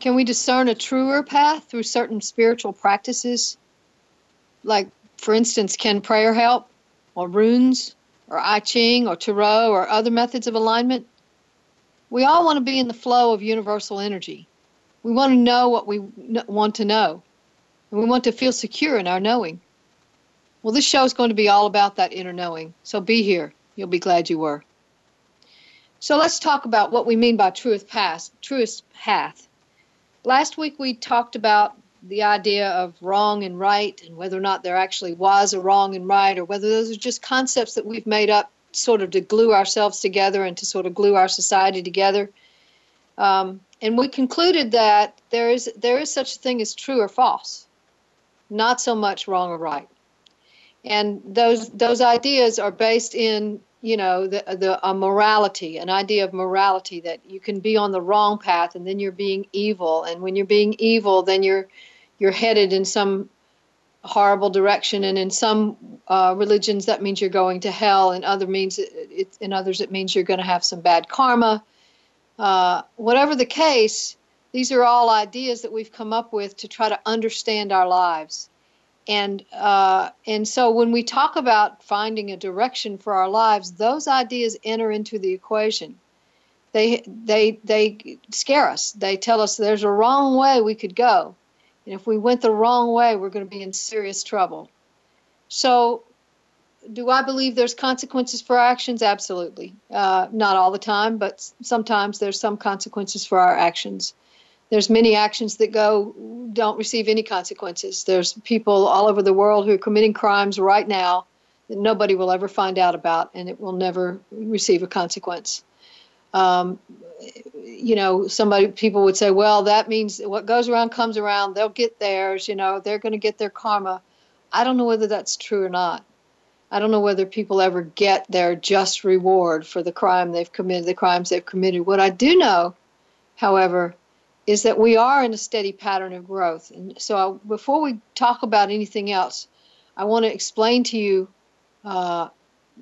Can we discern a truer path through certain spiritual practices? Like, for instance, can prayer help, or runes, or I Ching, or Tarot, or other methods of alignment? We all want to be in the flow of universal energy. We want to know what we want to know, and we want to feel secure in our knowing. Well, this show is going to be all about that inner knowing, so be here. You'll be glad you were. So let's talk about what we mean by truest path. Truest path. Last week we talked about the idea of wrong and right and whether or not there actually was a wrong and right or whether those are just concepts that we've made up sort of to glue ourselves together and to sort of glue our society together. Um, and we concluded that there is there is such a thing as true or false, not so much wrong or right. And those those ideas are based in you know the the a morality an idea of morality that you can be on the wrong path and then you're being evil. And when you're being evil then you're you're headed in some horrible direction and in some uh, religions that means you're going to hell and other means it, it, in others it means you're going to have some bad karma. Uh, whatever the case these are all ideas that we've come up with to try to understand our lives and uh, and so when we talk about finding a direction for our lives, those ideas enter into the equation. They they they scare us. They tell us there's a wrong way we could go, and if we went the wrong way, we're going to be in serious trouble. So, do I believe there's consequences for our actions? Absolutely. Uh, not all the time, but sometimes there's some consequences for our actions there's many actions that go don't receive any consequences. There's people all over the world who are committing crimes right now that nobody will ever find out about, and it will never receive a consequence. Um, you know, somebody people would say, well, that means what goes around comes around. They'll get theirs. You know, they're going to get their karma. I don't know whether that's true or not. I don't know whether people ever get their just reward for the crime they've committed, the crimes they've committed. What I do know, however, is that we are in a steady pattern of growth. And so, I, before we talk about anything else, I want to explain to you uh,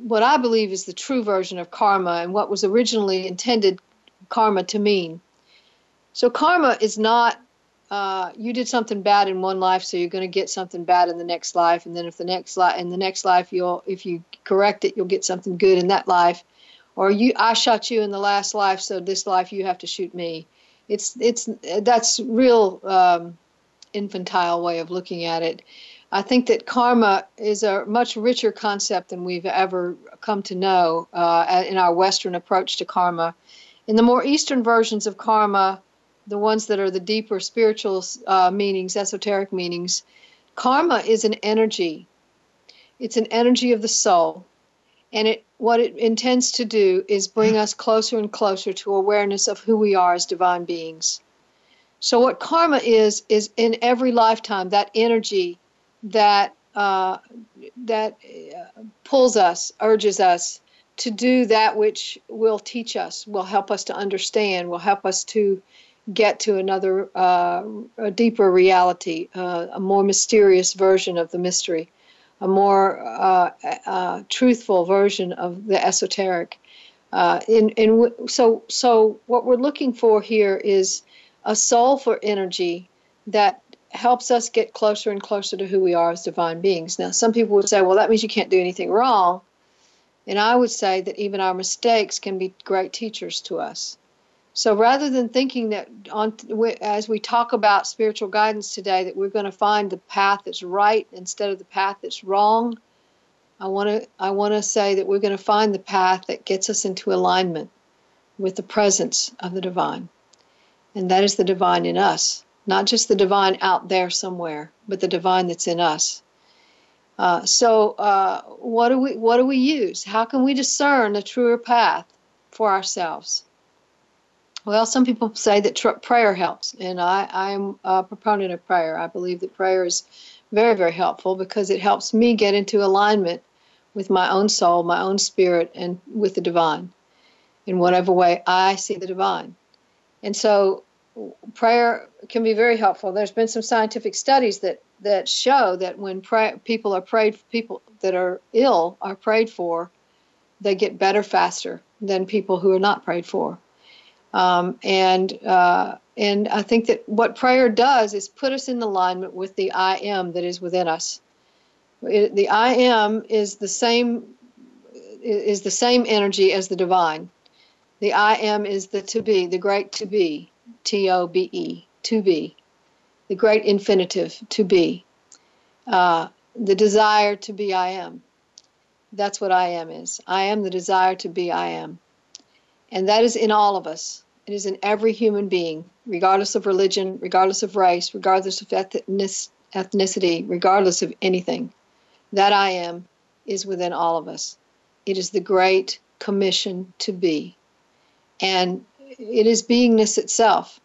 what I believe is the true version of karma and what was originally intended karma to mean. So, karma is not uh, you did something bad in one life, so you're going to get something bad in the next life, and then if the next life in the next life you'll if you correct it, you'll get something good in that life, or you I shot you in the last life, so this life you have to shoot me it's it's that's real um, infantile way of looking at it. I think that karma is a much richer concept than we've ever come to know uh, in our Western approach to karma. In the more Eastern versions of karma, the ones that are the deeper spiritual uh, meanings, esoteric meanings, karma is an energy. It's an energy of the soul and it what it intends to do is bring us closer and closer to awareness of who we are as divine beings. So what karma is is in every lifetime that energy that uh, that uh, pulls us, urges us to do that which will teach us, will help us to understand, will help us to get to another, uh, a deeper reality, uh, a more mysterious version of the mystery a more uh, uh, truthful version of the esoteric. Uh, in, in, so, so what we're looking for here is a soulful energy that helps us get closer and closer to who we are as divine beings. Now, some people would say, well, that means you can't do anything wrong. And I would say that even our mistakes can be great teachers to us. So rather than thinking that on as we talk about spiritual guidance today that we're going to find the path that's right instead of the path that's wrong, I want to I want to say that we're going to find the path that gets us into alignment with the presence of the divine. And that is the divine in us, not just the divine out there somewhere, but the divine that's in us. Uh, so, uh, what do we what do we use? How can we discern a truer path for ourselves? Well, some people say that tr- prayer helps, and I, I'm a proponent of prayer. I believe that prayer is very, very helpful because it helps me get into alignment with my own soul, my own spirit, and with the divine in whatever way I see the divine. And so prayer can be very helpful. There's been some scientific studies that, that show that when pray, people are prayed, people that are ill are prayed for, they get better faster than people who are not prayed for. Um, and uh, and I think that what prayer does is put us in alignment with the I am that is within us. It, the I am is the same is the same energy as the divine. The I am is the to be, the great to be, T O B E, to be, the great infinitive, to be, uh, the desire to be I am. That's what I am is. I am the desire to be I am. And that is in all of us. It is in every human being, regardless of religion, regardless of race, regardless of ethnicity, regardless of anything. That I am is within all of us. It is the great commission to be. And it is beingness itself.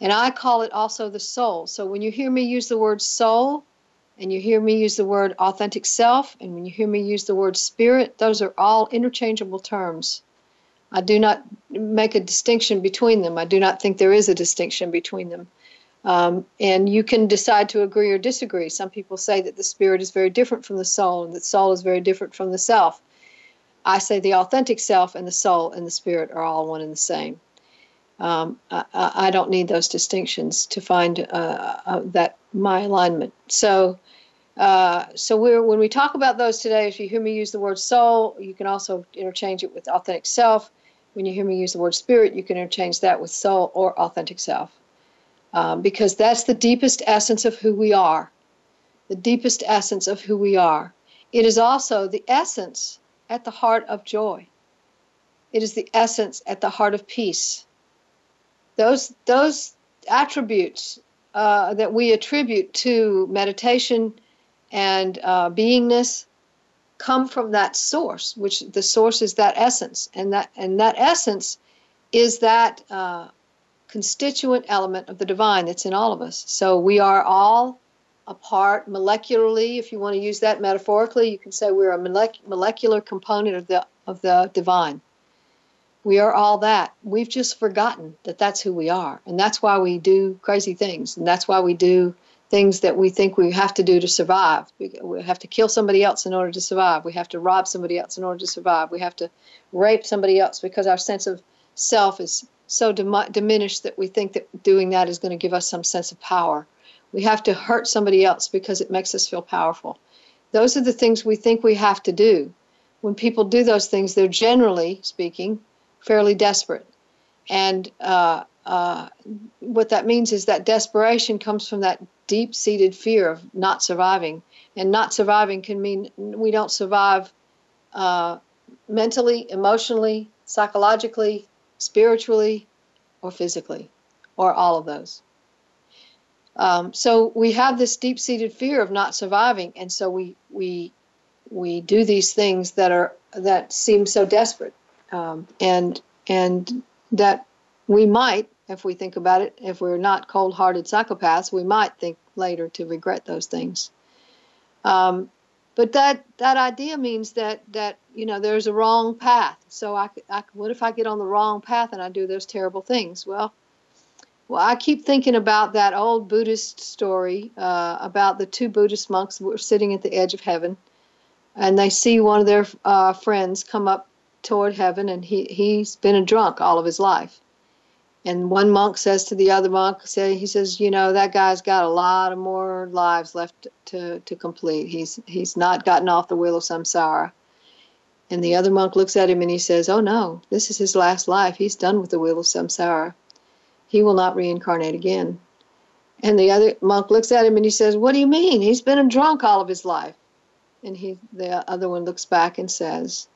And I call it also the soul. So when you hear me use the word soul, and you hear me use the word authentic self, and when you hear me use the word spirit, those are all interchangeable terms. I do not make a distinction between them. I do not think there is a distinction between them. Um, and you can decide to agree or disagree. Some people say that the spirit is very different from the soul, and that soul is very different from the self. I say the authentic self and the soul and the spirit are all one and the same. Um, I, I, don't need those distinctions to find uh, uh, that my alignment. So, uh, so when we talk about those today, if you hear me use the word soul, you can also interchange it with authentic self. When you hear me use the word spirit, you can interchange that with soul or authentic self. Um, because that's the deepest essence of who we are. The deepest essence of who we are. It is also the essence at the heart of joy. It is the essence at the heart of peace. Those, those attributes uh, that we attribute to meditation and uh, beingness come from that source, which the source is that essence, and that and that essence is that uh, constituent element of the divine that's in all of us. So we are all a part molecularly. If you want to use that metaphorically, you can say we're a molec- molecular component of the of the divine. We are all that. We've just forgotten that that's who we are, and that's why we do crazy things, and that's why we do things that we think we have to do to survive. We, have to kill somebody else in order to survive. We have to rob somebody else in order to survive. We have to rape somebody else because our sense of self is so dim- diminished that we think that doing that is going to give us some sense of power. We have to hurt somebody else because it makes us feel powerful. Those are the things we think we have to do. When people do those things, they're generally speaking fairly desperate. And uh, uh, what that means is that desperation comes from that deep seated fear of not surviving. And not surviving can mean we don't survive uh, mentally, emotionally, psychologically, spiritually, or physically, or all of those. Um, so we have this deep seated fear of not surviving, and so we we we do these things that are that seem so desperate, um, and and that we might if we think about it, if we're not cold hearted psychopaths, we might think later to regret those things. Um, but that that idea means that that you know there's a wrong path. So I, I what if I get on the wrong path and I do those terrible things? Well, well, I keep thinking about that old Buddhist story uh, about the two Buddhist monks who were sitting at the edge of heaven, and they see one of their uh, friends come up toward heaven, and he he's been a drunk all of his life, and one monk says to the other monk, say he says, you know, that guy's got a lot of more lives left to, to complete. He's he's not gotten off the wheel of samsara. And the other monk looks at him and he says, Oh no, this is his last life. He's done with the wheel of samsara. He will not reincarnate again. And the other monk looks at him and he says, What do you mean? He's been a drunk all of his life. And he the other one looks back and says,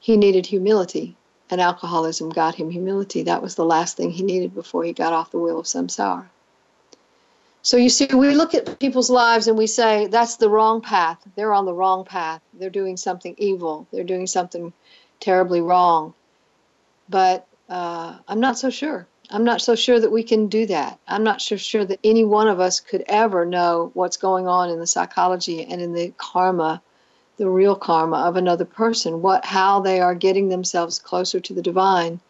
He needed humility and alcoholism got him humility. That was the last thing he needed before he got off the wheel of samsara. So you see, we look at people's lives and we say, that's the wrong path. They're on the wrong path. They're doing something evil. They're doing something terribly wrong. But uh, I'm not so sure. I'm not so sure that we can do that. I'm not so sure that any one of us could ever know what's going on in the psychology and in the karma, the real karma of another person, what how they are getting themselves closer to the divine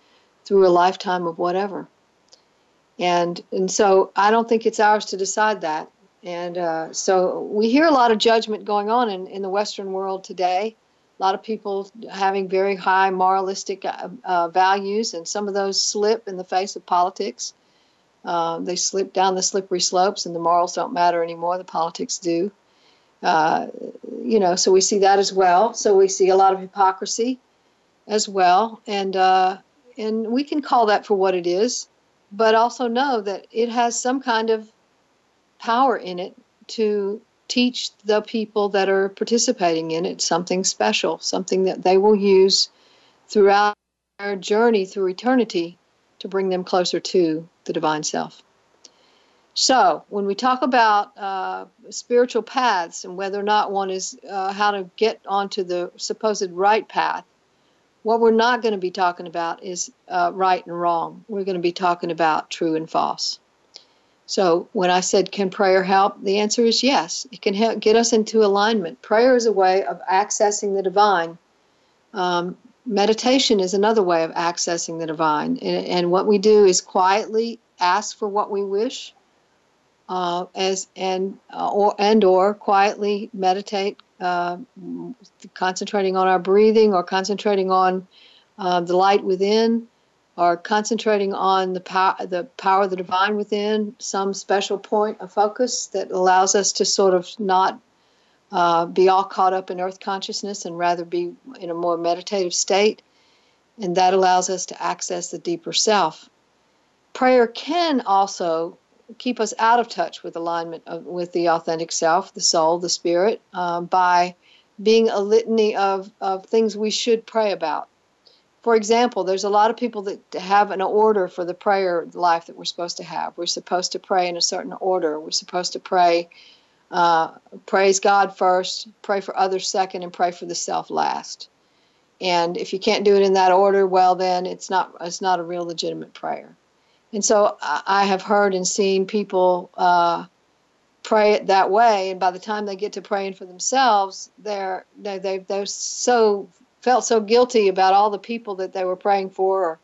through a lifetime of whatever. And and so I don't think it's ours to decide that. And uh, so we hear a lot of judgment going on in, in the Western world today a lot of people having very high moralistic uh, uh, values, and some of those slip in the face of politics. Uh, they slip down the slippery slopes, and the morals don't matter anymore. The politics do. Uh, you know, so we see that as well. So we see a lot of hypocrisy as well, and uh, and we can call that for what it is, but also know that it has some kind of power in it to teach the people that are participating in it something special, something that they will use throughout their journey through eternity to bring them closer to the divine self. So, when we talk about uh, spiritual paths and whether or not one is uh, how to get onto the supposed right path, what we're not going to be talking about is uh, right and wrong. We're going to be talking about true and false. So when I said, can prayer help? The answer is yes. It can help get us into alignment. Prayer is a way of accessing the divine. Um, meditation is another way of accessing the divine. And, and, what we do is quietly ask for what we wish, uh, as and uh, or and or quietly meditate, uh, concentrating on our breathing or concentrating on uh, the light within or concentrating on the power, the power of the divine within, some special point of focus that allows us to sort of not uh, be all caught up in earth consciousness and rather be in a more meditative state. And that allows us to access the deeper self. Prayer can also keep us out of touch with alignment of, with the authentic self, the soul, the spirit, um, by being a litany of, of things we should pray about for example, there's a lot of people that have an order for the prayer life that we're supposed to have. We're supposed to pray in a certain order. We're supposed to pray, uh, praise God first, pray for others second, and pray for the self last. And if you can't do it in that order, well, then it's not it's not a real legitimate prayer. And so I have heard and seen people uh, pray it that way, and by the time they get to praying for themselves, they're they, they they're so felt so guilty about all the people that they were praying for or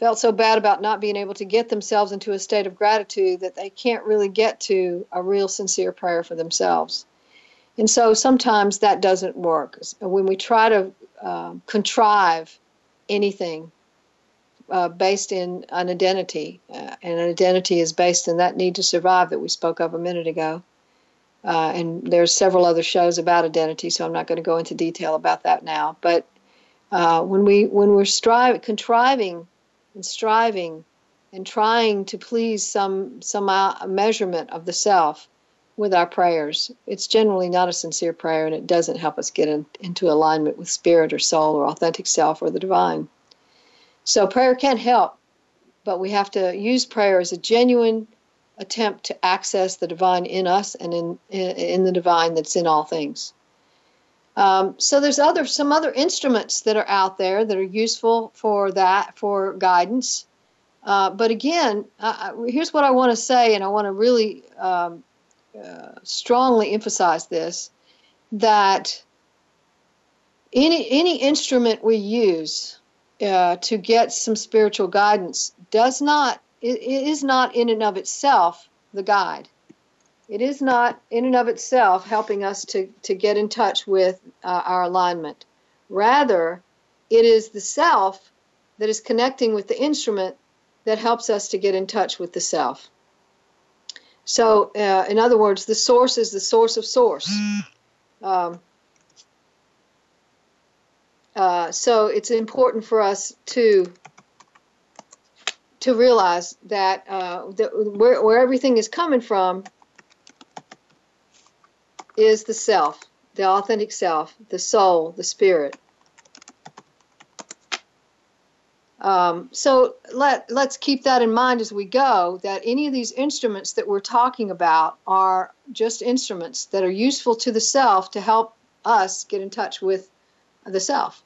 felt so bad about not being able to get themselves into a state of gratitude that they can't really get to a real sincere prayer for themselves. And so sometimes that doesn't work. When we try to uh, contrive anything uh, based in an identity, uh, and an identity is based in that need to survive that we spoke of a minute ago, uh, and there's several other shows about identity, so I'm not going to go into detail about that now. But uh, when we when we're striving, contriving, and striving, and trying to please some some uh, measurement of the self with our prayers, it's generally not a sincere prayer, and it doesn't help us get in, into alignment with spirit or soul or authentic self or the divine. So prayer can help, but we have to use prayer as a genuine attempt to access the divine in us and in in the divine that's in all things. Um, so there's other some other instruments that are out there that are useful for that for guidance. Uh, but again, here's what I want to say, and I want to really um, uh, strongly emphasize this: that any any instrument we use uh, to get some spiritual guidance does not it, it is not in and of itself the guide. It is not in and of itself helping us to, to get in touch with uh, our alignment. Rather, it is the self that is connecting with the instrument that helps us to get in touch with the self. So, uh, in other words, the source is the source of source. Um, uh, so, it's important for us to to realize that, uh, that where, where everything is coming from is the self, the authentic self, the soul, the spirit. Um, so let let's keep that in mind as we go. That any of these instruments that we're talking about are just instruments that are useful to the self to help us get in touch with the self.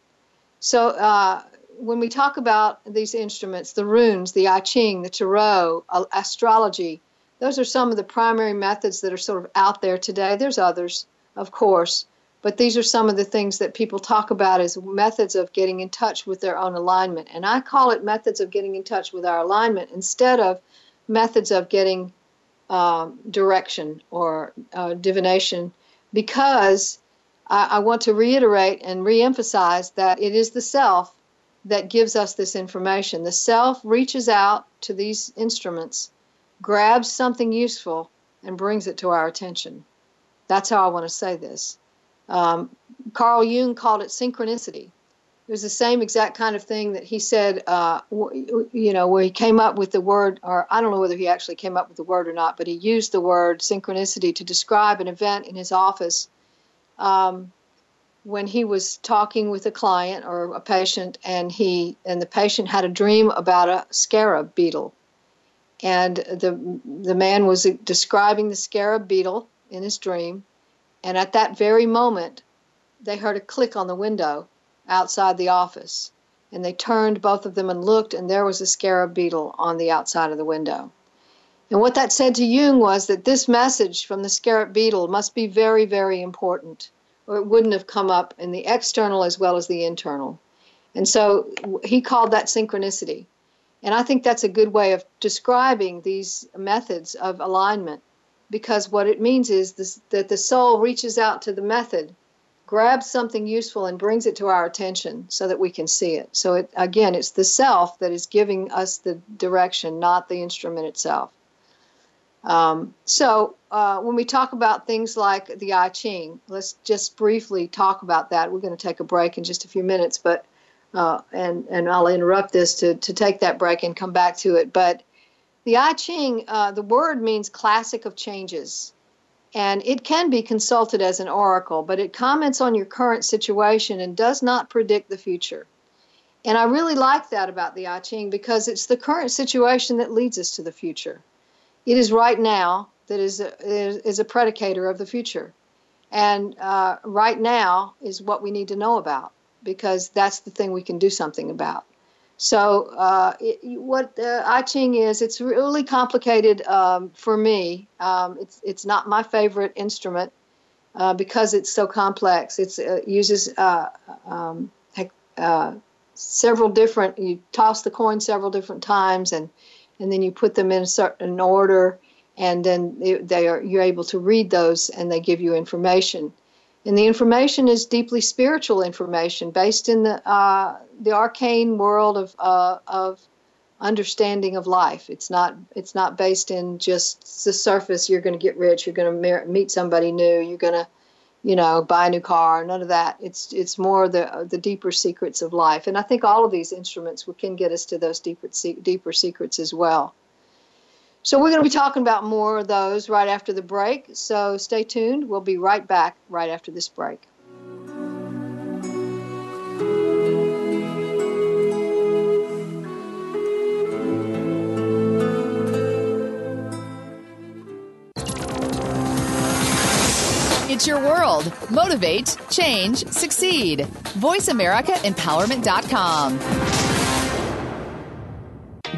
So uh, when we talk about these instruments, the runes, the I Ching, the Tarot, astrology, those are some of the primary methods that are sort of out there today. There's others, of course, but these are some of the things that people talk about as methods of getting in touch with their own alignment. And I call it methods of getting in touch with our alignment instead of methods of getting um, direction or uh, divination because I, I want to reiterate and reemphasize that it is the self that gives us this information. The self reaches out to these instruments, grabs something useful, and brings it to our attention. That's how I want to say this. Um, Carl Jung called it synchronicity. It was the same exact kind of thing that he said, uh, you know, where he came up with the word, or I don't know whether he actually came up with the word or not, but he used the word synchronicity to describe an event in his office um, when he was talking with a client or a patient, and he and the patient had a dream about a scarab beetle, and the the man was describing the scarab beetle in his dream, and at that very moment, they heard a click on the window outside the office, and they turned both of them and looked, and there was a scarab beetle on the outside of the window. And what that said to Jung was that this message from the scarab beetle must be very, very important, or it wouldn't have come up in the external as well as the internal. And so he called that synchronicity. And I think that's a good way of describing these methods of alignment because what it means is this, that the soul reaches out to the method, grabs something useful, and brings it to our attention so that we can see it. So, it, again, it's the self that is giving us the direction, not the instrument itself. Um, so uh, when we talk about things like the I Ching, let's just briefly talk about that. We're going to take a break in just a few minutes, but uh, and and I'll interrupt this to to take that break and come back to it. But the I Ching, uh, the word means classic of changes, and it can be consulted as an oracle, but it comments on your current situation and does not predict the future. And I really like that about the I Ching because it's the current situation that leads us to the future. It is right now that is a, is a predicator of the future. And uh, right now is what we need to know about because that's the thing we can do something about. So, uh, it, what uh, I Ching is, it's really complicated um, for me. Um, it's, it's not my favorite instrument uh, because it's so complex. It uh, uses uh, um, uh, several different, you toss the coin several different times and and then you put them in a certain order, and then they are you're able to read those, and they give you information. And the information is deeply spiritual information based in the uh, the arcane world of uh, of understanding of life. It's not it's not based in just the surface. You're going to get rich. You're going to meet somebody new. You're going to you know, buy a new car, none of that. It's it's more the the deeper secrets of life, and I think all of these instruments can get us to those deeper deeper secrets as well. So we're going to be talking about more of those right after the break. So stay tuned. We'll be right back right after this break. Your world. Motivate, change, succeed. VoiceAmericaEmpowerment.com.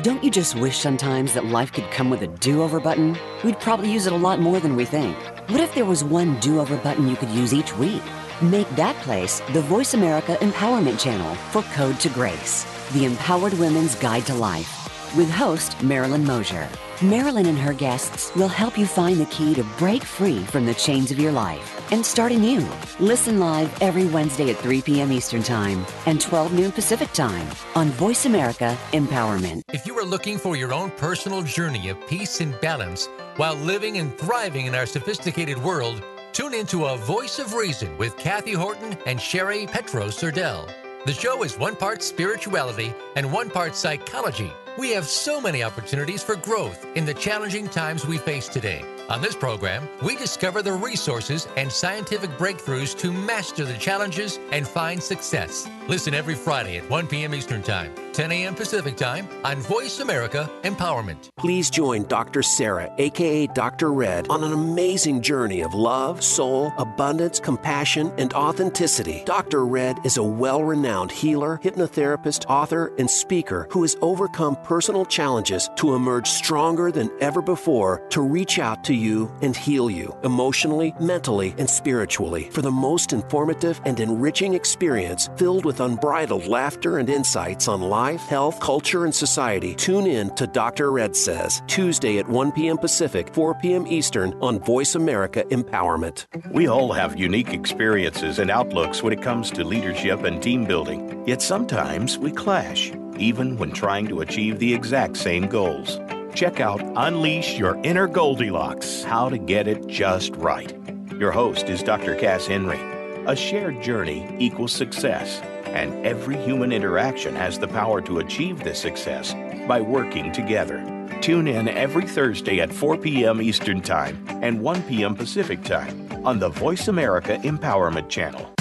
Don't you just wish sometimes that life could come with a do over button? We'd probably use it a lot more than we think. What if there was one do over button you could use each week? Make that place the Voice America Empowerment Channel for Code to Grace, the empowered women's guide to life. With host Marilyn Mosier. Marilyn and her guests will help you find the key to break free from the chains of your life and start anew. Listen live every Wednesday at 3 p.m. Eastern Time and 12 noon Pacific Time on Voice America Empowerment. If you are looking for your own personal journey of peace and balance while living and thriving in our sophisticated world, tune into A Voice of Reason with Kathy Horton and Sherry Petro Serdell. The show is one part spirituality and one part psychology. We have so many opportunities for growth in the challenging times we face today. On this program, we discover the resources and scientific breakthroughs to master the challenges and find success. Listen every Friday at 1 p.m. Eastern Time, 10 a.m. Pacific Time on Voice America Empowerment. Please join Dr. Sarah, aka Dr. Red, on an amazing journey of love, soul, abundance, compassion, and authenticity. Dr. Red is a well renowned healer, hypnotherapist, author, and speaker who has overcome personal challenges to emerge stronger than ever before to reach out to you and heal you emotionally, mentally, and spiritually for the most informative and enriching experience filled with unbridled laughter and insights on life, health, culture, and society. Tune in to Dr. Red Says, Tuesday at 1 p.m. Pacific, 4 p.m. Eastern on Voice America Empowerment. We all have unique experiences and outlooks when it comes to leadership and team building, yet sometimes we clash, even when trying to achieve the exact same goals. Check out Unleash Your Inner Goldilocks How to Get It Just Right. Your host is Dr. Cass Henry. A shared journey equals success, and every human interaction has the power to achieve this success by working together. Tune in every Thursday at 4 p.m. Eastern Time and 1 p.m. Pacific Time on the Voice America Empowerment Channel.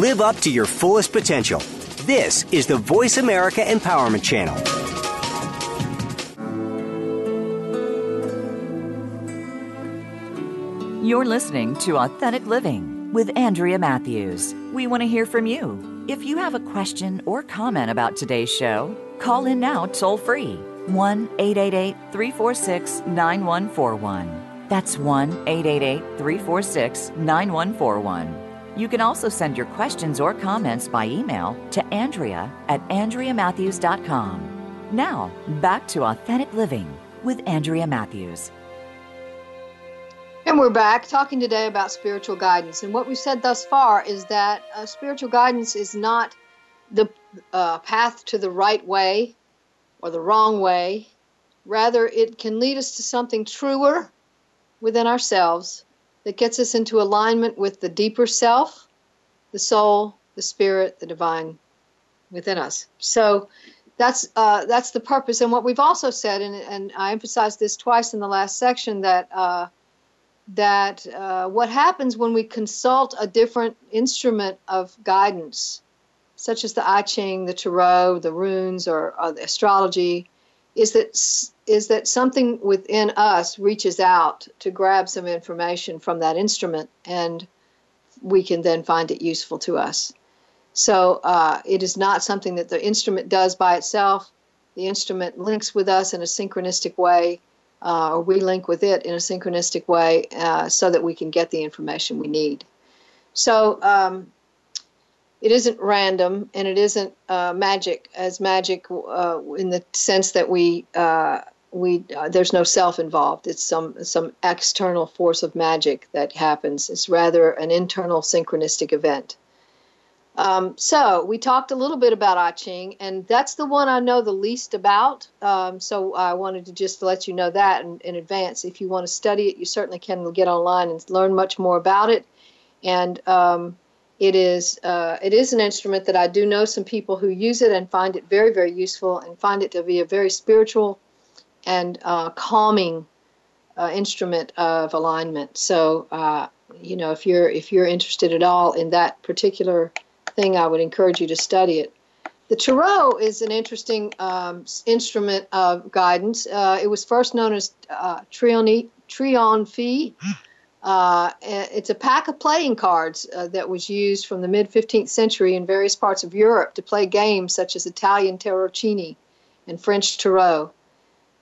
Live up to your fullest potential. This is the Voice America Empowerment Channel. You're listening to Authentic Living with Andrea Matthews. We want to hear from you. If you have a question or comment about today's show, call in now toll free 1 888 346 9141. That's 1 888 346 9141. You can also send your questions or comments by email to Andrea at AndreaMatthews.com. Now, back to Authentic Living with Andrea Matthews. And we're back talking today about spiritual guidance. And what we've said thus far is that uh, spiritual guidance is not the uh, path to the right way or the wrong way. Rather, it can lead us to something truer within ourselves that gets us into alignment with the deeper self, the soul, the spirit, the divine within us. So that's uh, that's the purpose. And what we've also said, and, and I emphasized this twice in the last section, that uh, that uh, what happens when we consult a different instrument of guidance, such as the I Ching, the Tarot, the runes, or, or the astrology, is that is that something within us reaches out to grab some information from that instrument, and we can then find it useful to us. So uh, it is not something that the instrument does by itself. The instrument links with us in a synchronistic way uh, or we link with it in a synchronistic way uh, so that we can get the information we need. So um, it isn't random and it isn't uh, magic as magic uh, in the sense that we uh, we uh, there's no self involved. It's some some external force of magic that happens. It's rather an internal synchronistic event. Um, so we talked a little bit about I Ching, and that's the one I know the least about. Um, so I wanted to just let you know that in, in, advance. If you want to study it, you certainly can get online and learn much more about it. And um, it is uh, it is an instrument that I do know some people who use it and find it very very useful and find it to be a very spiritual and uh, calming uh, instrument of alignment. So uh, you know if you're if you're interested at all in that particular thing, I would encourage you to study it. The tarot is an interesting um, instrument of guidance. Uh, it was first known as uh, Trionfi. Uh, it's a pack of playing cards uh, that was used from the mid 15th century in various parts of Europe to play games such as Italian tarocchini and French tarot.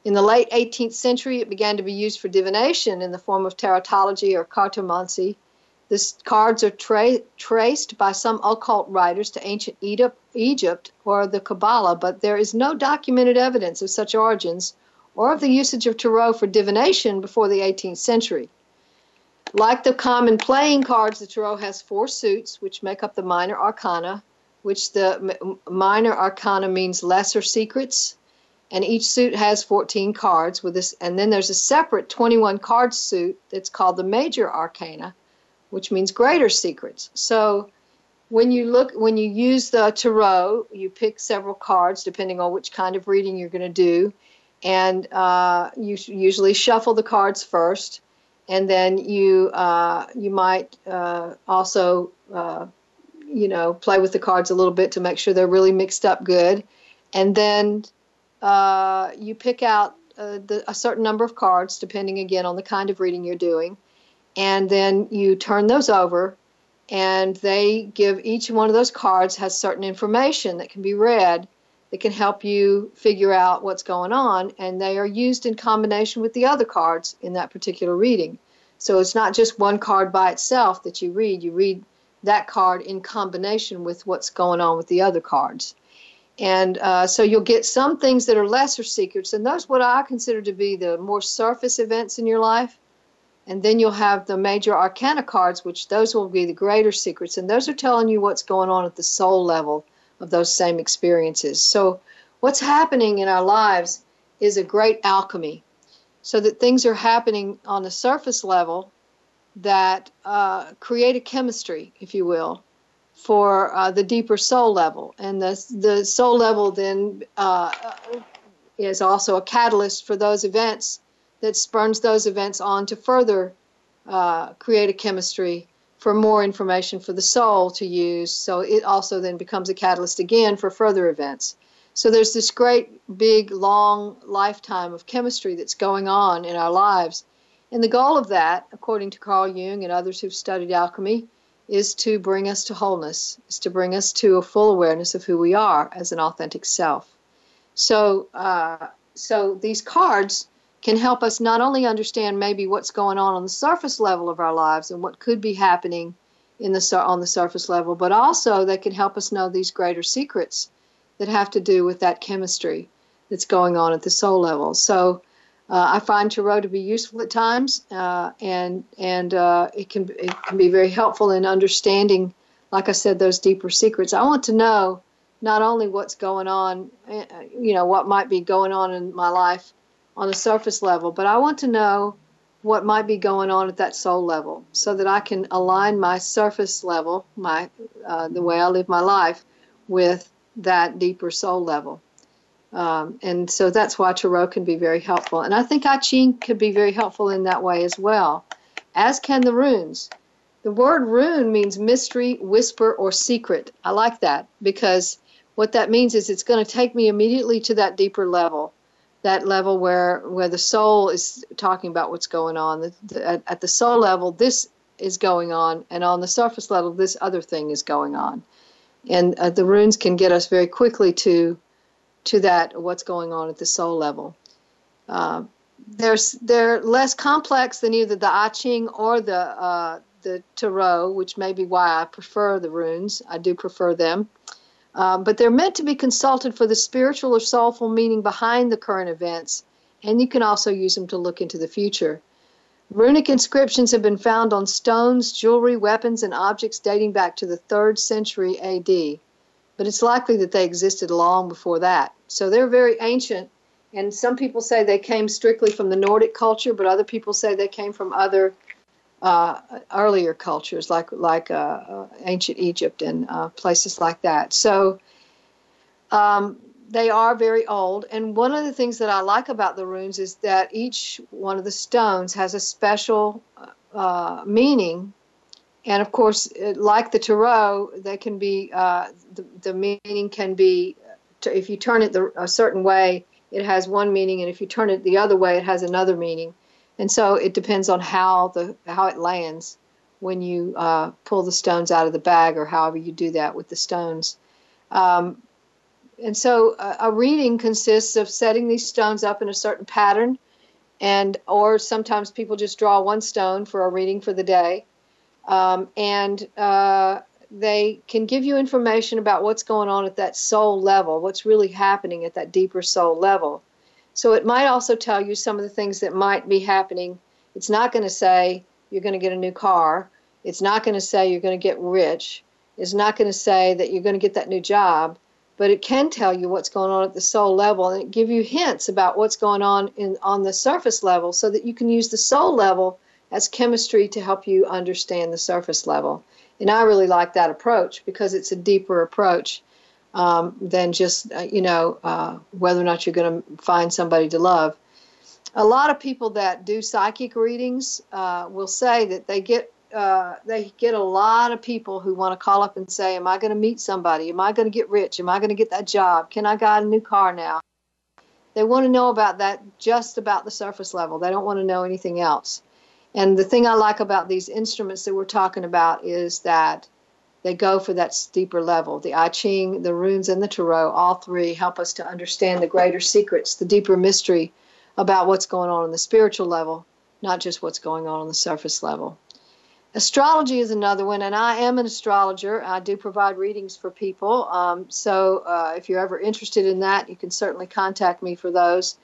In the late 18th century, it began to be used for divination in the form of tarotology or cartomancy the cards are tra- traced by some occult writers to ancient Egypt or the Kabbalah, but there is no documented evidence of such origins or of the usage of tarot for divination before the 18th century. Like the common playing cards, the tarot has four suits, which make up the minor arcana, which the minor arcana means lesser secrets, and each suit has 14 cards with this and then there's a separate 21 card suit that's called the major arcana which means greater secrets. So when you look when you use the tarot, you pick several cards depending on which kind of reading you're going to do, and uh, you usually shuffle the cards first, and then you uh, you might uh, also uh, you know play with the cards a little bit to make sure they're really mixed up good, and then uh, you pick out uh, the, a certain number of cards depending again on the kind of reading you're doing, and then you turn those over. And they give each one of those cards has certain information that can be read that can help you figure out what's going on, and they are used in combination with the other cards in that particular reading. So it's not just one card by itself that you read, you read that card in combination with what's going on with the other cards. And uh, so you'll get some things that are lesser secrets, and those what I consider to be the more surface events in your life. And then you'll have the major arcana cards, which those will be the greater secrets, and those are telling you what's going on at the soul level of those same experiences. So, what's happening in our lives is a great alchemy, so that things are happening on the surface level that uh, create a chemistry, if you will, for uh, the deeper soul level. And the, the soul level then uh, is also a catalyst for those events that spurns those events on to further uh, create a chemistry for more information for the soul to use. So it also then becomes a catalyst again for further events. So there's this great, big, long lifetime of chemistry that's going on in our lives. And the goal of that, according to Carl Jung and others who've studied alchemy, is to bring us to wholeness, is to bring us to a full awareness of who we are as an authentic self. So, uh, so these cards can help us not only understand maybe what's going on on the surface level of our lives and what could be happening in the on the surface level, but also they can help us know these greater secrets that have to do with that chemistry that's going on at the soul level. So uh, I find tarot to be useful at times, uh, and and uh, it can it can be very helpful in understanding, like I said, those deeper secrets. I want to know not only what's going on, uh, you know, what might be going on in my life on a surface level, but I want to know what might be going on at that soul level so that I can align my surface level, my uh, the way I live my life, with that deeper soul level. Um, and so that's why tarot can be very helpful. And I think I Ching could be very helpful in that way as well, as can the runes. The word rune means mystery, whisper, or secret. I like that because what that means is it's going to take me immediately to that deeper level that level where where the soul is talking about what's going on. The, the, at, at the soul level, this is going on, and on the surface level, this other thing is going on. And uh, the runes can get us very quickly to to that what's going on at the soul level. Uh, they're they're less complex than either the I Ching or the uh, the tarot, which may be why I prefer the runes. I do prefer them. Um, but they're meant to be consulted for the spiritual or soulful meaning behind the current events, and you can also use them to look into the future. Runic inscriptions have been found on stones, jewelry, weapons, and objects dating back to the 3rd century AD, but it's likely that they existed long before that. So they're very ancient, and some people say they came strictly from the Nordic culture, but other people say they came from other uh, earlier cultures like like uh, uh, ancient Egypt and uh, places like that. So um, they are very old. And one of the things that I like about the runes is that each one of the stones has a special uh, meaning. And of course, like the tarot, they can be uh, the, the meaning can be if you turn it the, a certain way, it has one meaning, and if you turn it the other way, it has another meaning and so it depends on how the how it lands when you uh, pull the stones out of the bag or however you do that with the stones. Um, and so a, a reading consists of setting these stones up in a certain pattern, and or sometimes people just draw one stone for a reading for the day, um, and uh, they can give you information about what's going on at that soul level, what's really happening at that deeper soul level. So it might also tell you some of the things that might be happening. It's not going to say you're going to get a new car. It's not going to say you're going to get rich. It's not going to say that you're going to get that new job, but it can tell you what's going on at the soul level and give you hints about what's going on in on the surface level so that you can use the soul level as chemistry to help you understand the surface level. And I really like that approach because it's a deeper approach. Um, than just uh, you know uh, whether or not you're going to find somebody to love. A lot of people that do psychic readings uh, will say that they get uh, they get a lot of people who want to call up and say, "Am I going to meet somebody? Am I going to get rich? Am I going to get that job? Can I get a new car now?" They want to know about that just about the surface level. They don't want to know anything else. And the thing I like about these instruments that we're talking about is that they go for that deeper level. The I Ching, the runes, and the Tarot, all three help us to understand the greater secrets, the deeper mystery about what's going on on the spiritual level, not just what's going on on the surface level. Astrology is another one, and I am an astrologer. I do provide readings for people. Um, so uh, if you're ever interested in that, you can certainly contact me for those.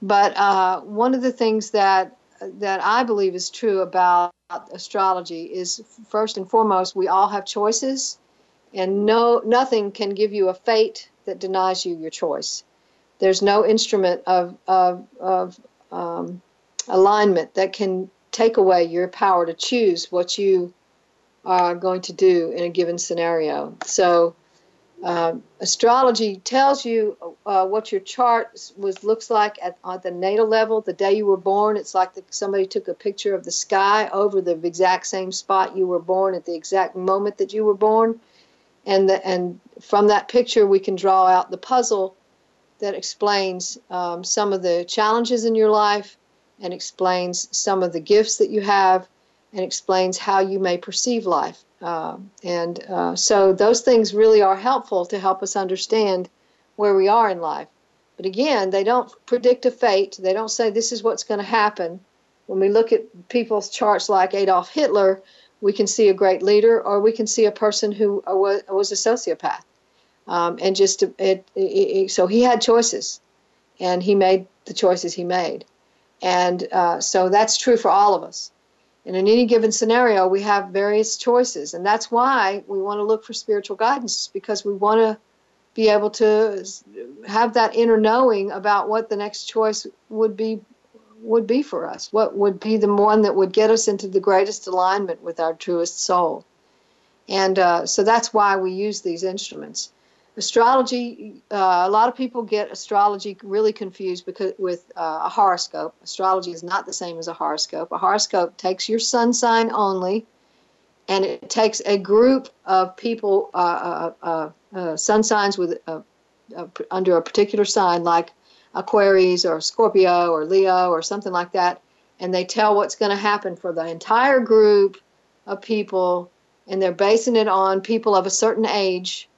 But uh, one of the things that that I believe is true about astrology is first and foremost, we all have choices, and no nothing can give you a fate that denies you your choice. There's no instrument of of, of um, alignment that can take away your power to choose what you are going to do in a given scenario. So, um, astrology tells you uh, what your chart was looks like at, at the natal level, the day you were born. It's like the, somebody took a picture of the sky over the exact same spot you were born at the exact moment that you were born, and the, and from that picture we can draw out the puzzle that explains um, some of the challenges in your life and explains some of the gifts that you have and explains how you may perceive life. Uh, and uh, so those things really are helpful to help us understand where we are in life. But again, they don't predict a fate. They don't say this is what's going to happen. When we look at people's charts like Adolf Hitler, we can see a great leader or we can see a person who was, was a sociopath. Um, and just it, it, it, so he had choices and he made the choices he made. And uh, so that's true for all of us. And in any given scenario, we have various choices. And that's why we want to look for spiritual guidance, because we want to be able to have that inner knowing about what the next choice would be would be for us what would be the one that would get us into the greatest alignment with our truest soul and uh, so that's why we use these instruments astrology uh, a lot of people get astrology really confused because with uh, a horoscope. Astrology is not the same as a horoscope. A horoscope takes your sun sign only and it takes a group of people uh, uh, uh, uh sun signs with under a particular sign like aquarius or scorpio or leo or something like that and they tell what's going to happen for the entire group of people and they're basing it on people of a certain age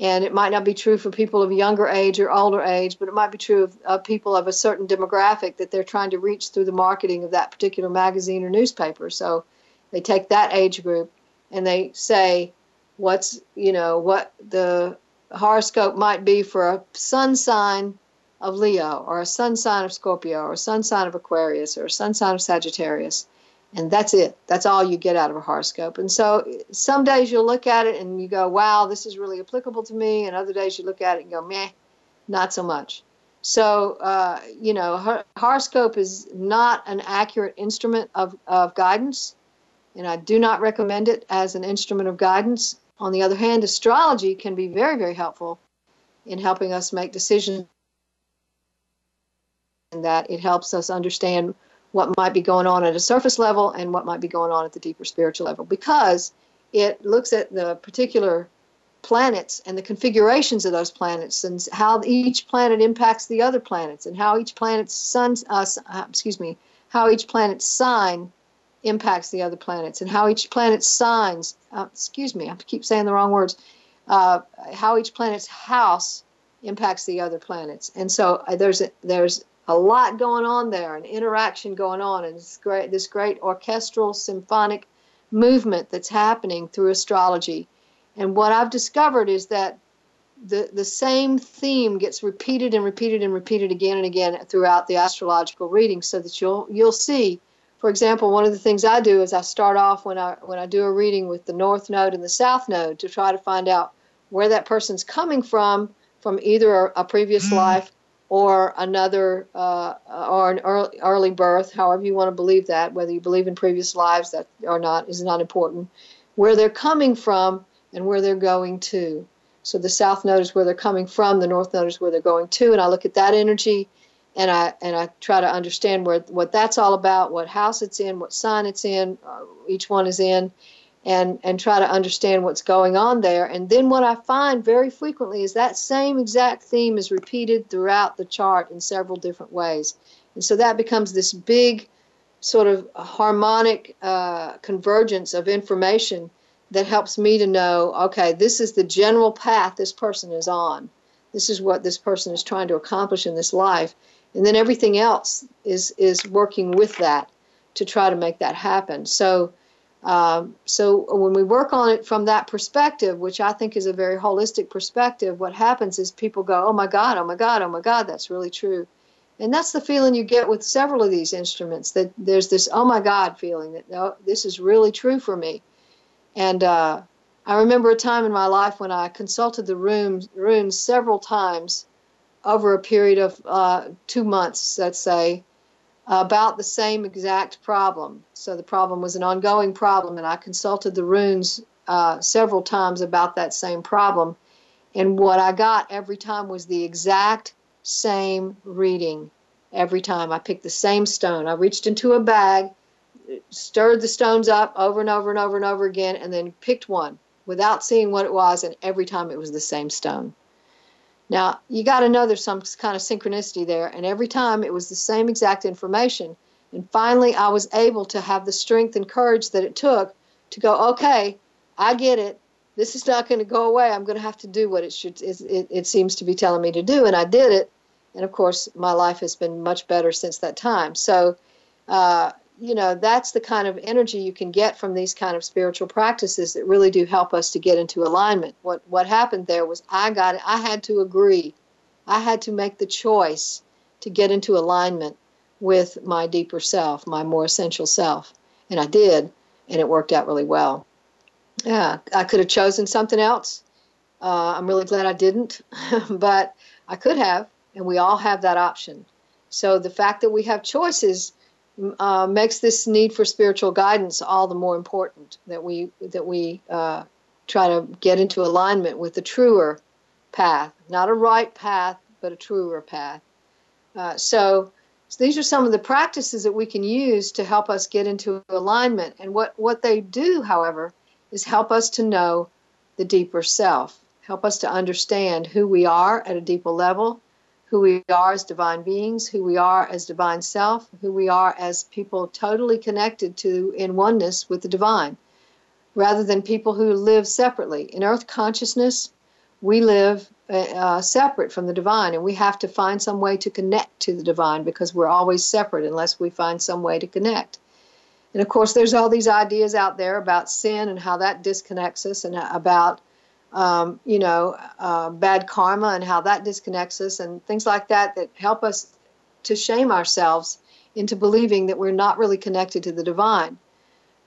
and it might not be true for people of younger age or older age, but it might be true of, of, people of a certain demographic that they're trying to reach through the marketing of that particular magazine or newspaper. So they take that age group and they say what's, you know, what the horoscope might be for a sun sign of Leo or a sun sign of Scorpio or a sun sign of Aquarius or a sun sign of Sagittarius and that's it. That's all you get out of a horoscope. And so some days you'll look at it and you go, wow, this is really applicable to me. And other days you look at it and go, meh, not so much. So, uh, you know, horoscope is not an accurate instrument of, of guidance. And I do not recommend it as an instrument of guidance. On the other hand, astrology can be very, very helpful in helping us make decisions. And that it helps us understand what might be going on at a surface level and what might be going on at the deeper spiritual level because it looks at the particular planets and the configurations of those planets and how each planet impacts the other planets and how each planet's sun uh, uh, excuse me how each planet's sign impacts the other planets and how each planet's signs uh, excuse me I keep saying the wrong words uh, how each planet's house impacts the other planets. And so uh, there's a, there's a lot going on there, an interaction going on, and this great, this great orchestral symphonic movement that's happening through astrology. And what I've discovered is that the, the same theme gets repeated and repeated and repeated again and again throughout the astrological reading so that you'll you'll see for example one of the things i do is i start off when i when i do a reading with the north node and the south node to try to find out where that person's coming from from either a, a previous mm. life or another uh, or an early, early birth, however you want to believe that, whether you believe in previous lives that or not is not important. Where they're coming from and where they're going to. So the south node is where they're coming from, the north node is where they're going to, and I look at that energy and I and I try to understand where what that's all about, what house it's in, what sign it's in, uh, each one is in, and and try to understand what's going on there. And then what I find very frequently is that same exact theme is repeated throughout the chart in several different ways, and so that becomes this big sort of harmonic uh, convergence of information that helps me to know okay this is the general path this person is on. This is what this person is trying to accomplish in this life. And then everything else is is working with that to try to make that happen. So um, so when we work on it from that perspective which i think is a very holistic perspective what happens is people go oh my god oh my god oh my god that's really true. And that's the feeling you get with several of these instruments that there's this oh my god feeling that oh, this is really true for me. And uh, I remember a time in my life when I consulted the runes, runes several times over a period of uh, two months, let's say, about the same exact problem. So the problem was an ongoing problem, and I consulted the runes uh, several times about that same problem. And what I got every time was the exact same reading. Every time I picked the same stone. I reached into a bag, stirred the stones up over and over and over and over again, and then picked one without seeing what it was, and every time it was the same stone. Now, you got to know there's some kind of synchronicity there, and every time it was the same exact information. And finally, I was able to have the strength and courage that it took to go, okay, I get it. This is not going to go away. I'm going to have to do what it should. It, it seems to be telling me to do, and I did it. And of course, my life has been much better since that time. So, uh, you know that's the kind of energy you can get from these kind of spiritual practices that really do help us to get into alignment. What what happened there was i got it i had to agree. I had to make the choice to get into alignment with my deeper self my more essential self. And i did and it worked out really well. Yeah i could have chosen something else. Uh, i'm really glad i didn't but i could have and we all have that option. So the fact that we have choices uh, makes this need for spiritual guidance all the more important that we that we uh, try to get into alignment with the truer path, not a right path, but a truer path. Uh, so, so, these are some of the practices that we can use to help us get into alignment. And what what they do, however, is help us to know the deeper self, help us to understand who we are at a deeper level, who we are as divine beings, who we are as divine self, who we are as people totally connected to in oneness with the divine, rather than people who live separately. In earth consciousness, we live uh, separate from the divine, and we have to find some way to connect to the divine because we're always separate unless we find some way to connect. And of course, there's all these ideas out there about sin and how that disconnects us, and about um, you know, uh, bad karma and how that disconnects us and things like that that help us to shame ourselves into believing that we're not really connected to the divine.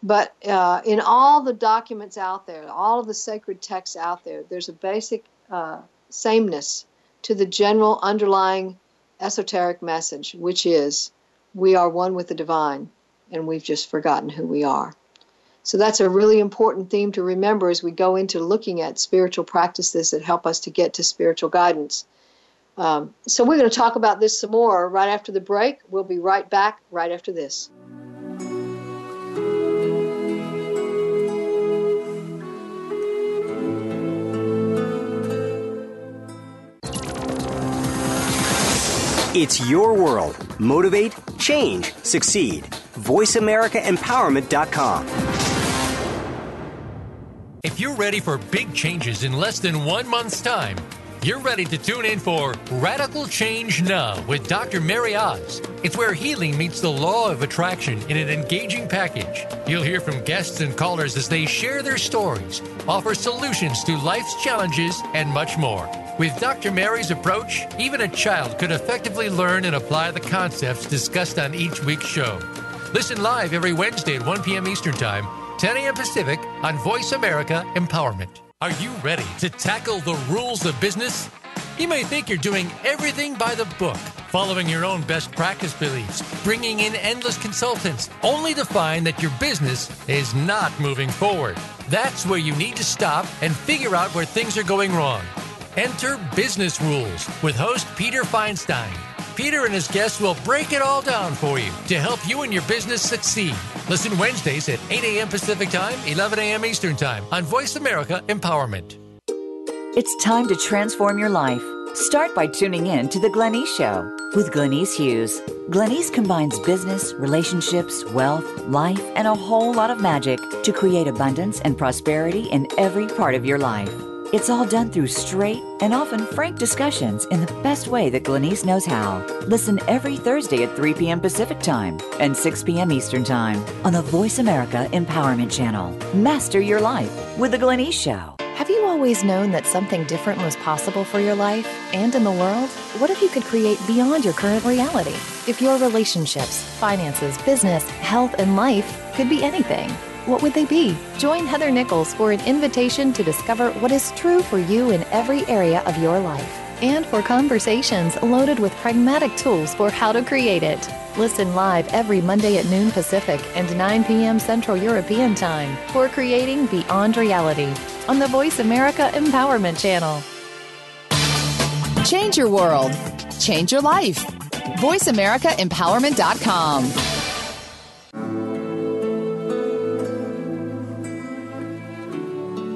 But uh, in all the documents out there, all of the sacred texts out there, there's a basic uh, sameness to the general underlying esoteric message, which is we are one with the divine and we've just forgotten who we are. So that's a really important theme to remember as we go into looking at spiritual practices that help us to get to spiritual guidance. Um, so we're going to talk about this some more right after the break. We'll be right back right after this. It's your world. Motivate, change, succeed. VoiceAmericaEmpowerment.com. If you're ready for big changes in less than one month's time, you're ready to tune in for Radical Change Now with Dr. Mary Oz. It's where healing meets the law of attraction in an engaging package. You'll hear from guests and callers as they share their stories, offer solutions to life's challenges, and much more. With Dr. Mary's approach, even a child could effectively learn and apply the concepts discussed on each week's show. Listen live every Wednesday at 1 p.m. Eastern Time 10 a.m. Pacific on Voice America Empowerment. Are you ready to tackle the rules of business? You may think you're doing everything by the book, following your own best practice beliefs, bringing in endless consultants, only to find that your business is not moving forward. That's where you need to stop and figure out where things are going wrong. Enter Business Rules with host Peter Feinstein. Peter and his guests will break it all down for you to help you and your business succeed. Listen Wednesdays at 8 a.m. Pacific Time, 11 a.m. Eastern Time on Voice America Empowerment. It's time to transform your life. Start by tuning in to The Glenyce Show with Glenyce Hughes. Glenyce combines business, relationships, wealth, life, and a whole lot of magic to create abundance and prosperity in every part of your life. It's all done through straight and often frank discussions in the best way that Glenyce knows how. Listen every Thursday at 3 p.m. Pacific Time and 6 p.m. Eastern Time on the Voice America Empowerment Channel. Master your life with The Glenyce Show. Have you always known that something different was possible for your life and in the world? What if you could create beyond your current reality? If your relationships, finances, business, health, and life could be anything, what would they be? Join Heather Nichols for an invitation to discover what is true for you in every area of your life and for conversations loaded with pragmatic tools for how to create it. Listen live every Monday at noon Pacific and 9 p.m. Central European Time for Creating Beyond Reality on the Voice America Empowerment Channel. Change your world. Change your life. VoiceAmericaEmpowerment.com.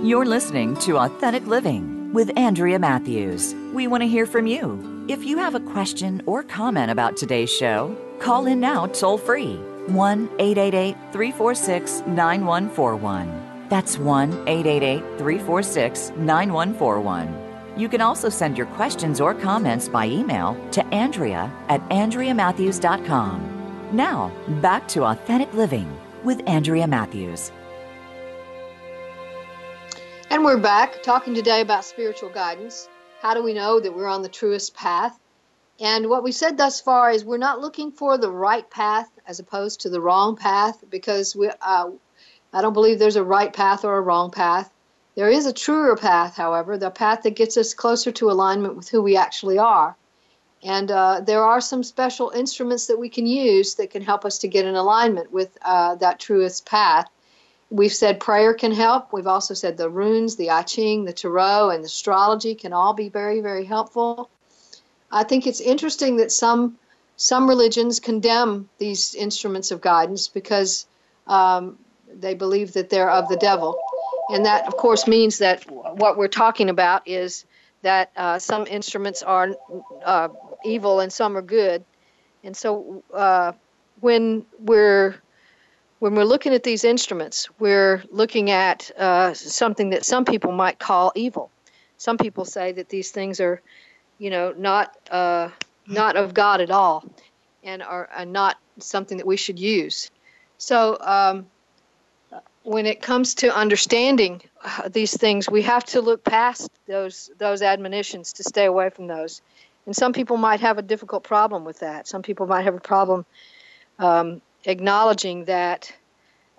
You're listening to Authentic Living with Andrea Matthews. We want to hear from you. If you have a question or comment about today's show, call in now toll free 1 888 346 9141. That's 1 888 346 9141. You can also send your questions or comments by email to Andrea at AndreaMatthews.com. Now, back to Authentic Living with Andrea Matthews. And we're back talking today about spiritual guidance. How do we know that we're on the truest path? And what we said thus far is we're not looking for the right path as opposed to the wrong path because we, uh, I don't believe there's a right path or a wrong path. There is a truer path, however, the path that gets us closer to alignment with who we actually are. And uh, there are some special instruments that we can use that can help us to get in alignment with uh, that truest path. We've said prayer can help. We've also said the runes, the I Ching, the Tarot, and the astrology can all be very, very helpful. I think it's interesting that some some religions condemn these instruments of guidance because um, they believe that they're of the devil, and that, of course, means that what we're talking about is that uh, some instruments are uh, evil and some are good, and so uh, when we're when we're looking at these instruments, we're looking at uh, something that some people might call evil. Some people say that these things are, you know, not uh, not of God at all, and are, are, not something that we should use. So, um, when it comes to understanding uh, these things, we have to look past those those admonitions to stay away from those. And some people might have a difficult problem with that. Some people might have a problem um, acknowledging that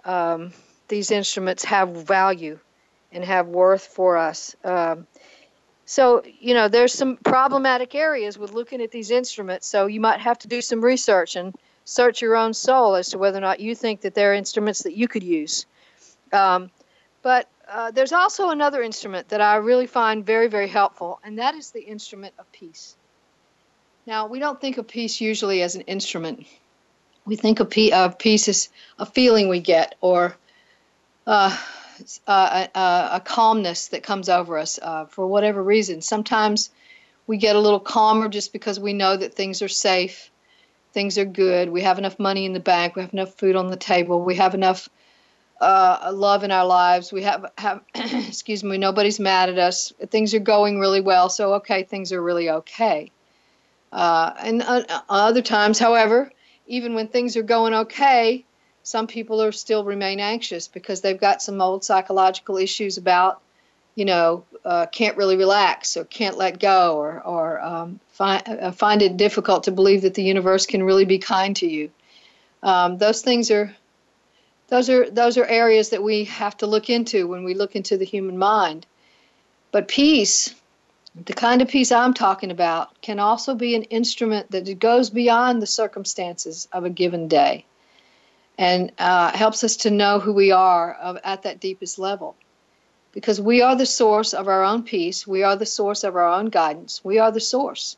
um, these instruments have value and have worth for us. Um, so, you know, there's some problematic areas with looking at these instruments. So, you might have to do some research and search your own soul as to whether or not you think that they're instruments that you could use. Um, but uh, there's also another instrument that I really find very, very helpful, and that is the instrument of peace. Now, we don't think of peace usually as an instrument we think of, peace as a feeling we get or uh, a, a, a, calmness that comes over us uh, for whatever reason. Sometimes we get a little calmer just because we know that things are safe, things are good, we have enough money in the bank, we have enough food on the table, we have enough uh, love in our lives. We have, have excuse me, nobody's mad at us. Things are going really well, so okay, things are really okay. Uh, and uh, other times, however, even when things are going okay, some people are still remain anxious because they've got some old psychological issues about, you know, uh, can't really relax or can't let go or, or um, find, uh, find it difficult to believe that the universe can really be kind to you. Um, those things are those are those are areas that we have to look into when we look into the human mind. But peace the kind of peace I'm talking about can also be an instrument that goes beyond the circumstances of a given day and uh, helps us to know who we are at that deepest level. because we are the source of our own peace. We are the source of our own guidance. We are the source.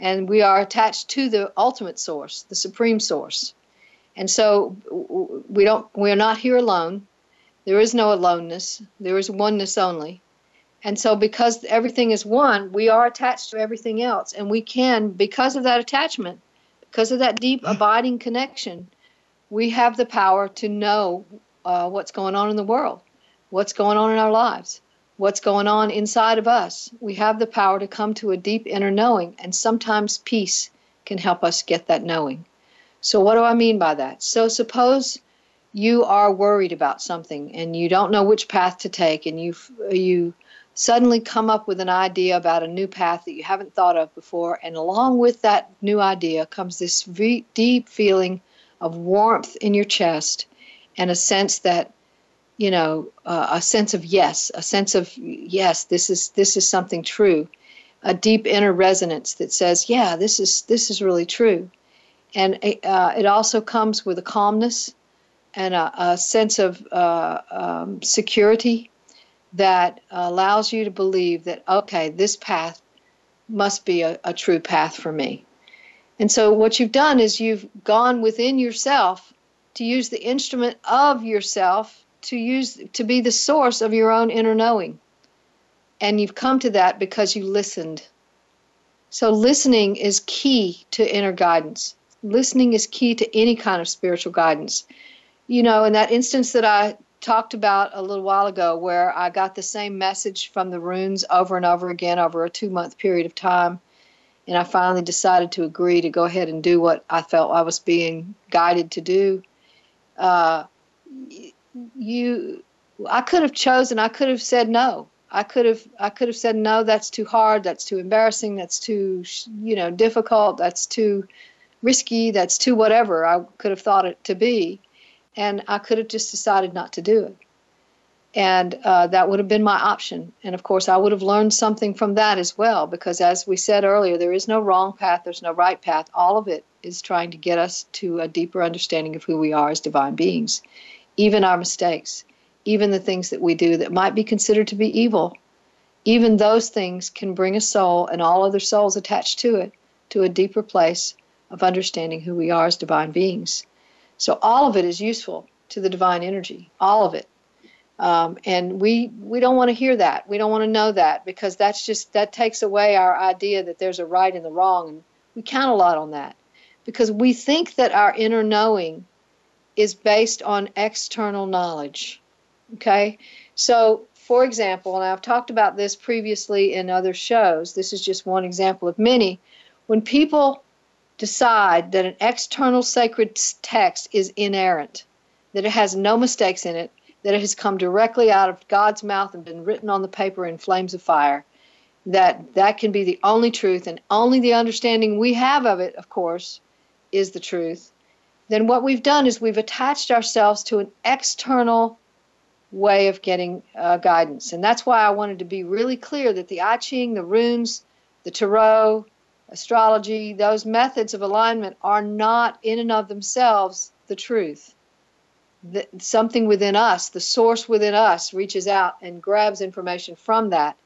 And we are attached to the ultimate source, the supreme source. And so we don't we are not here alone. There is no aloneness. There is oneness only. And so because everything is one, we are attached to everything else and we can because of that attachment, because of that deep abiding connection, we have the power to know uh, what's going on in the world what's going on in our lives, what's going on inside of us. We have the power to come to a deep inner knowing, and sometimes peace can help us get that knowing. So, what do I mean by that? So, suppose you are worried about something and you don't know which path to take, and you you suddenly come up with an idea about a new path that you haven't thought of before, and along with that new idea comes this deep feeling of warmth in your chest and a sense that you know uh, a sense of yes a sense of yes this is this is something true. A deep inner resonance that says yeah this is this is really true. And uh, it also comes with a calmness and a, a sense of uh, um, security that allows you to believe that okay this path must be a, a true path for me and so what you've done is you've gone within yourself to use the instrument of yourself to use to be the source of your own inner knowing. And you've come to that because you listened. So listening is key to inner guidance. Listening is key to any kind of spiritual guidance. You know, in that instance that I talked about a little while ago where I got the same message from the runes over and over again over a 2-month period of time and I finally decided to agree to go ahead and do what I felt I was being guided to do. Uh, you I could have chosen I could have said no I could have I could have said no that's too hard that's too embarrassing that's too you know difficult that's too risky that's too whatever I could have thought it to be and I could have just decided not to do it. And uh, that would have been my option. And of course I would have learned something from that as well because as we said earlier there is no wrong path there's no right path. All of it is trying to get us to a deeper understanding of who we are as divine beings. Even our mistakes, even the things that we do that might be considered to be evil, even those things can bring a soul and all other souls attached to it to a deeper place of understanding who we are as divine beings. So all of it is useful to the divine energy, all of it. Um, and we we don't want to hear that. We don't want to know that because that's just that takes away our idea that there's a right and the wrong, and we count a lot on that because we think that our inner knowing is based on external knowledge. Okay? So, for example, and I've talked about this previously in other shows, this is just one example of many. When people decide that an external sacred text is inerrant, that it has no mistakes in it, that it has come directly out of God's mouth and been written on the paper in flames of fire, that that can be the only truth and only the understanding we have of it, of course, is the truth then what we've done is we've attached ourselves to an external way of getting uh, guidance. And that's why I wanted to be really clear that the I Ching, the runes, the tarot, astrology, those methods of alignment are not in and of themselves the truth. The, something within us, the source within us, reaches out and grabs information from that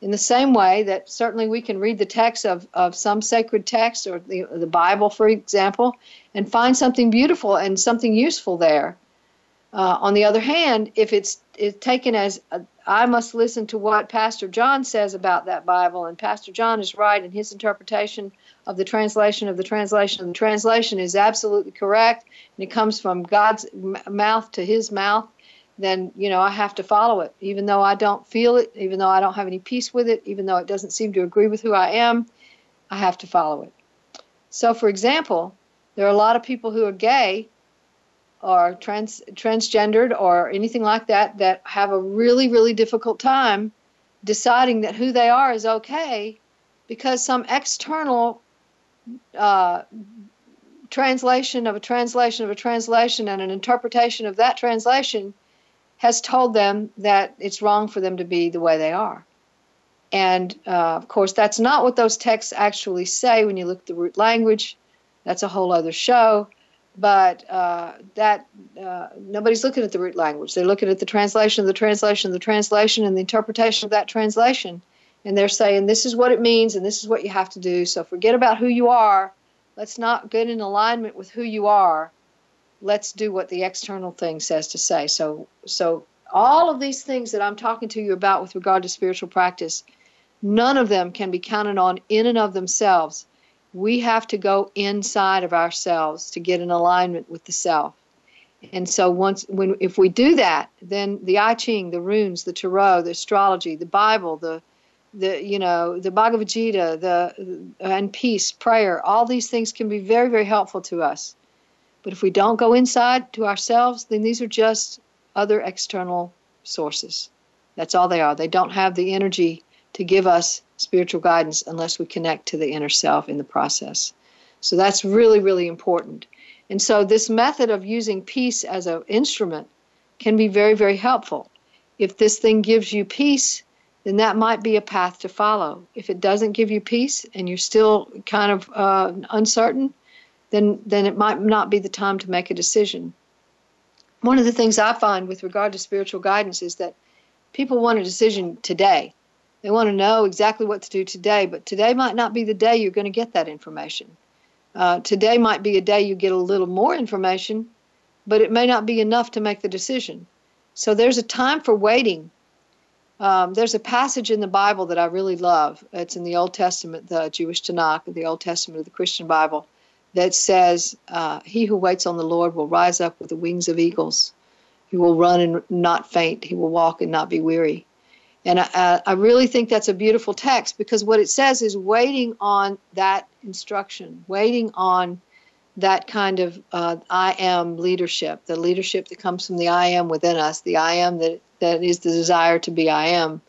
in the same way that certainly we can read the text of, of some sacred text or the, the Bible, for example, and find something beautiful and something useful there. Uh, on the other hand, if it's, it's taken as a, I must listen to what Pastor John says about that Bible, and Pastor John is right, and his interpretation of the translation of the translation of the translation is absolutely correct, and it comes from God's mouth to his mouth then you know I have to follow it, even though I don't feel it, even though I don't have any peace with it, even though it doesn't seem to agree with who I am. I have to follow it. So, for example, there are a lot of people who are gay or trans transgendered or anything like that that have a really really difficult time deciding that who they are is okay because some external uh, translation of a translation of a translation and an interpretation of that translation has told them that it's wrong for them to be the way they are. And uh, of course, that's not what those texts actually say when you look at the root language. That's a whole other show. But uh, that uh, nobody's looking at the root language. They're looking at the translation the translation the translation and the interpretation of that translation, and they're saying this is what it means and this is what you have to do. So forget about who you are. Let's not get in alignment with who you are. Let's do what the external thing says to say. So so all of these things that I'm talking to you about with regard to spiritual practice, none of them can be counted on in and of themselves we have to go inside of ourselves to get in alignment with the self. And so once when if we do that, then the I Ching, the runes, the tarot, the astrology, the Bible, the the you know the Bhagavad Gita, the and peace, prayer, all these things can be very very helpful to us. But if we don't go inside to ourselves, then these are just other external sources. That's all they are. They don't have the energy to give us spiritual guidance unless we connect to the inner self in the process. So that's really, really important. And so this method of using peace as an instrument can be very, very helpful. If this thing gives you peace, then that might be a path to follow. If it doesn't give you peace and you're still kind of uh, uncertain, then then it might not be the time to make a decision. One of the things I find with regard to spiritual guidance is that people want a decision today. They want to know exactly what to do today, but today might not be the day you're going to get that information. Uh, today might be a day you get a little more information, but it may not be enough to make the decision. So there's a time for waiting. Um, there's a passage in the Bible that I really love. It's in the Old Testament, the Jewish Tanakh, the Old Testament of the Christian Bible, that says, uh, He who waits on the Lord will rise up with the wings of eagles. He will run and not faint. He will walk and not be weary. And I, I really think that's a beautiful text because what it says is waiting on that instruction, waiting on that kind of uh, I am leadership, the leadership that comes from the I am within us, the I am that, that is the desire to be I am,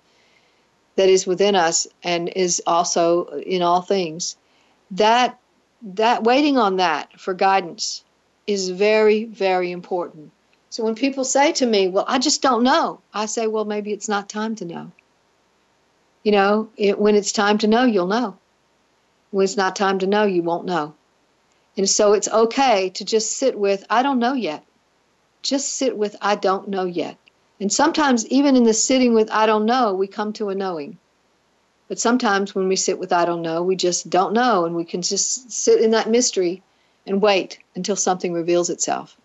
that is within us and is also in all things. That that waiting on that for guidance is very, very important. So when people say to me, Well, I just don't know, I say, Well, maybe it's not time to know. You know, it, when it's time to know, you'll know. When it's not time to know, you won't know. And so it's okay to just sit with, I don't know yet. Just sit with, I don't know yet. And sometimes, even in the sitting with, I don't know, we come to a knowing. But sometimes when we sit with, I don't know, we just don't know, and we can just sit in that mystery and wait until something reveals itself.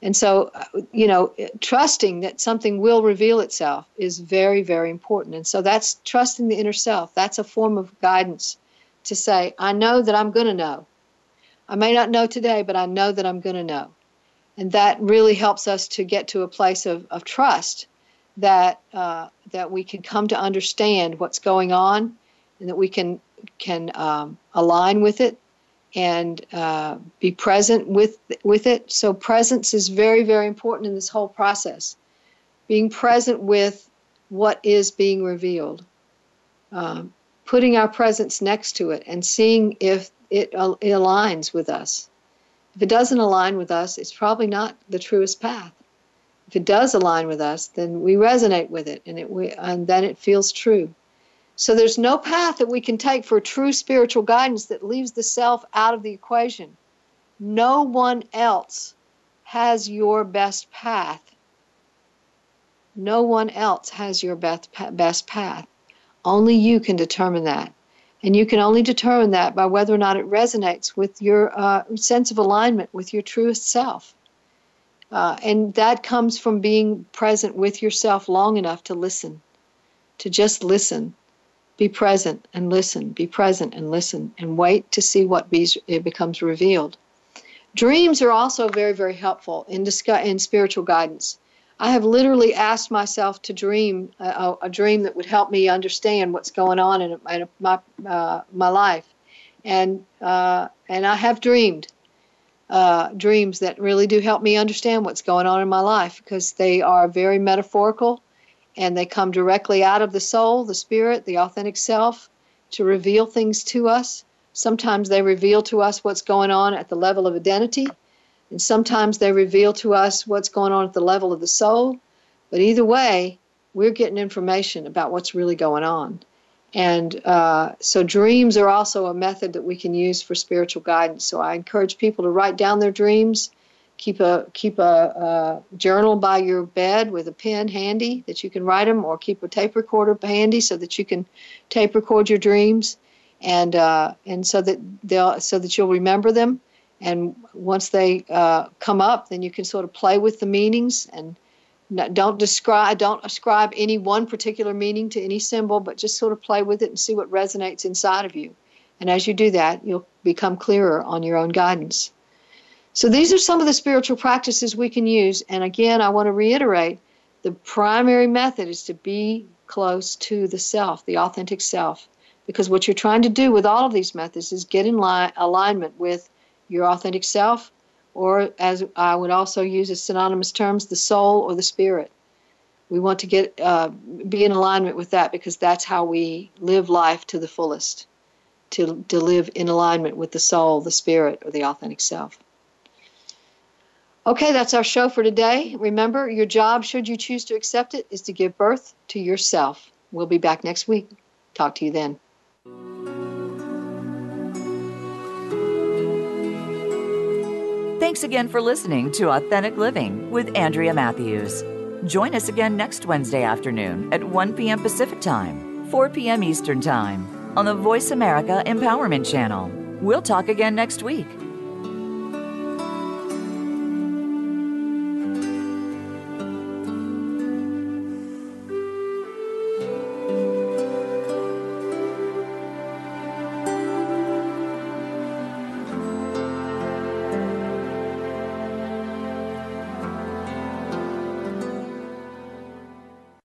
And so, you know, trusting that something will reveal itself is very, very important. And so that's trusting the inner self. That's a form of guidance to say, I know that I'm going to know. I may not know today, but I know that I'm going to know. And that really helps us to get to a place of, of trust that uh, that we can come to understand what's going on and that we can can um, align with it and uh, be present with with it. So presence is very very important in this whole process. Being present with what is being revealed, um, putting our presence next to it, and seeing if it, uh, it aligns with us. If it doesn't align with us, it's probably not the truest path. If it does align with us, then we resonate with it, and it we, and then it feels true. So there's no path that we can take for true spiritual guidance that leaves the self out of the equation. No one else has your best path. No one else has your best, best path. Only you can determine that. And you can only determine that by whether or not it resonates with your uh, sense of alignment with your truest self. Uh, and that comes from being present with yourself long enough to listen, to just listen be present and listen, be present and listen, and wait to see what becomes revealed. Dreams are also very, very helpful in, discuss, in spiritual guidance. I have literally asked myself to dream a, a dream that would help me understand what's going on in, in my uh, my life, and uh, and I have dreamed uh, dreams that really do help me understand what's going on in my life because they are very metaphorical and they come directly out of the soul, the spirit, the authentic self to reveal things to us. Sometimes they reveal to us what's going on at the level of identity, and sometimes they reveal to us what's going on at the level of the soul. But either way, we're getting information about what's really going on. And uh, so dreams are also a method that we can use for spiritual guidance. So I encourage people to write down their dreams. Keep a keep a, journal by your bed with a pen handy that you can write them, or keep a tape recorder handy so that you can tape record your dreams, and uh, and so that they'll so that you'll remember them. And once they uh, come up, then you can sort of play with the meanings and don't describe don't ascribe any one particular meaning to any symbol but just sort of play with it and see what resonates inside of you. And as you do that you'll become clearer on your own guidance so these are some of the spiritual practices we can use and again i want to reiterate the primary method is to be close to the self the authentic self because what you're trying to do with all of these methods is get in alignment with your authentic self or as I would also use as synonymous terms, the soul or the spirit. We want to get uh, be in alignment with that because that's how we live life to the fullest. To to live in alignment with the soul, the spirit, or the authentic self. Okay, that's our show for today. Remember, your job, should you choose to accept it, is to give birth to yourself. We'll be back next week. Talk to you then. Thanks again for listening to Authentic Living with Andrea Matthews. Join us again next Wednesday afternoon at 1 p.m. Pacific Time, 4 p.m. Eastern Time on the Voice America Empowerment Channel. We'll talk again next week.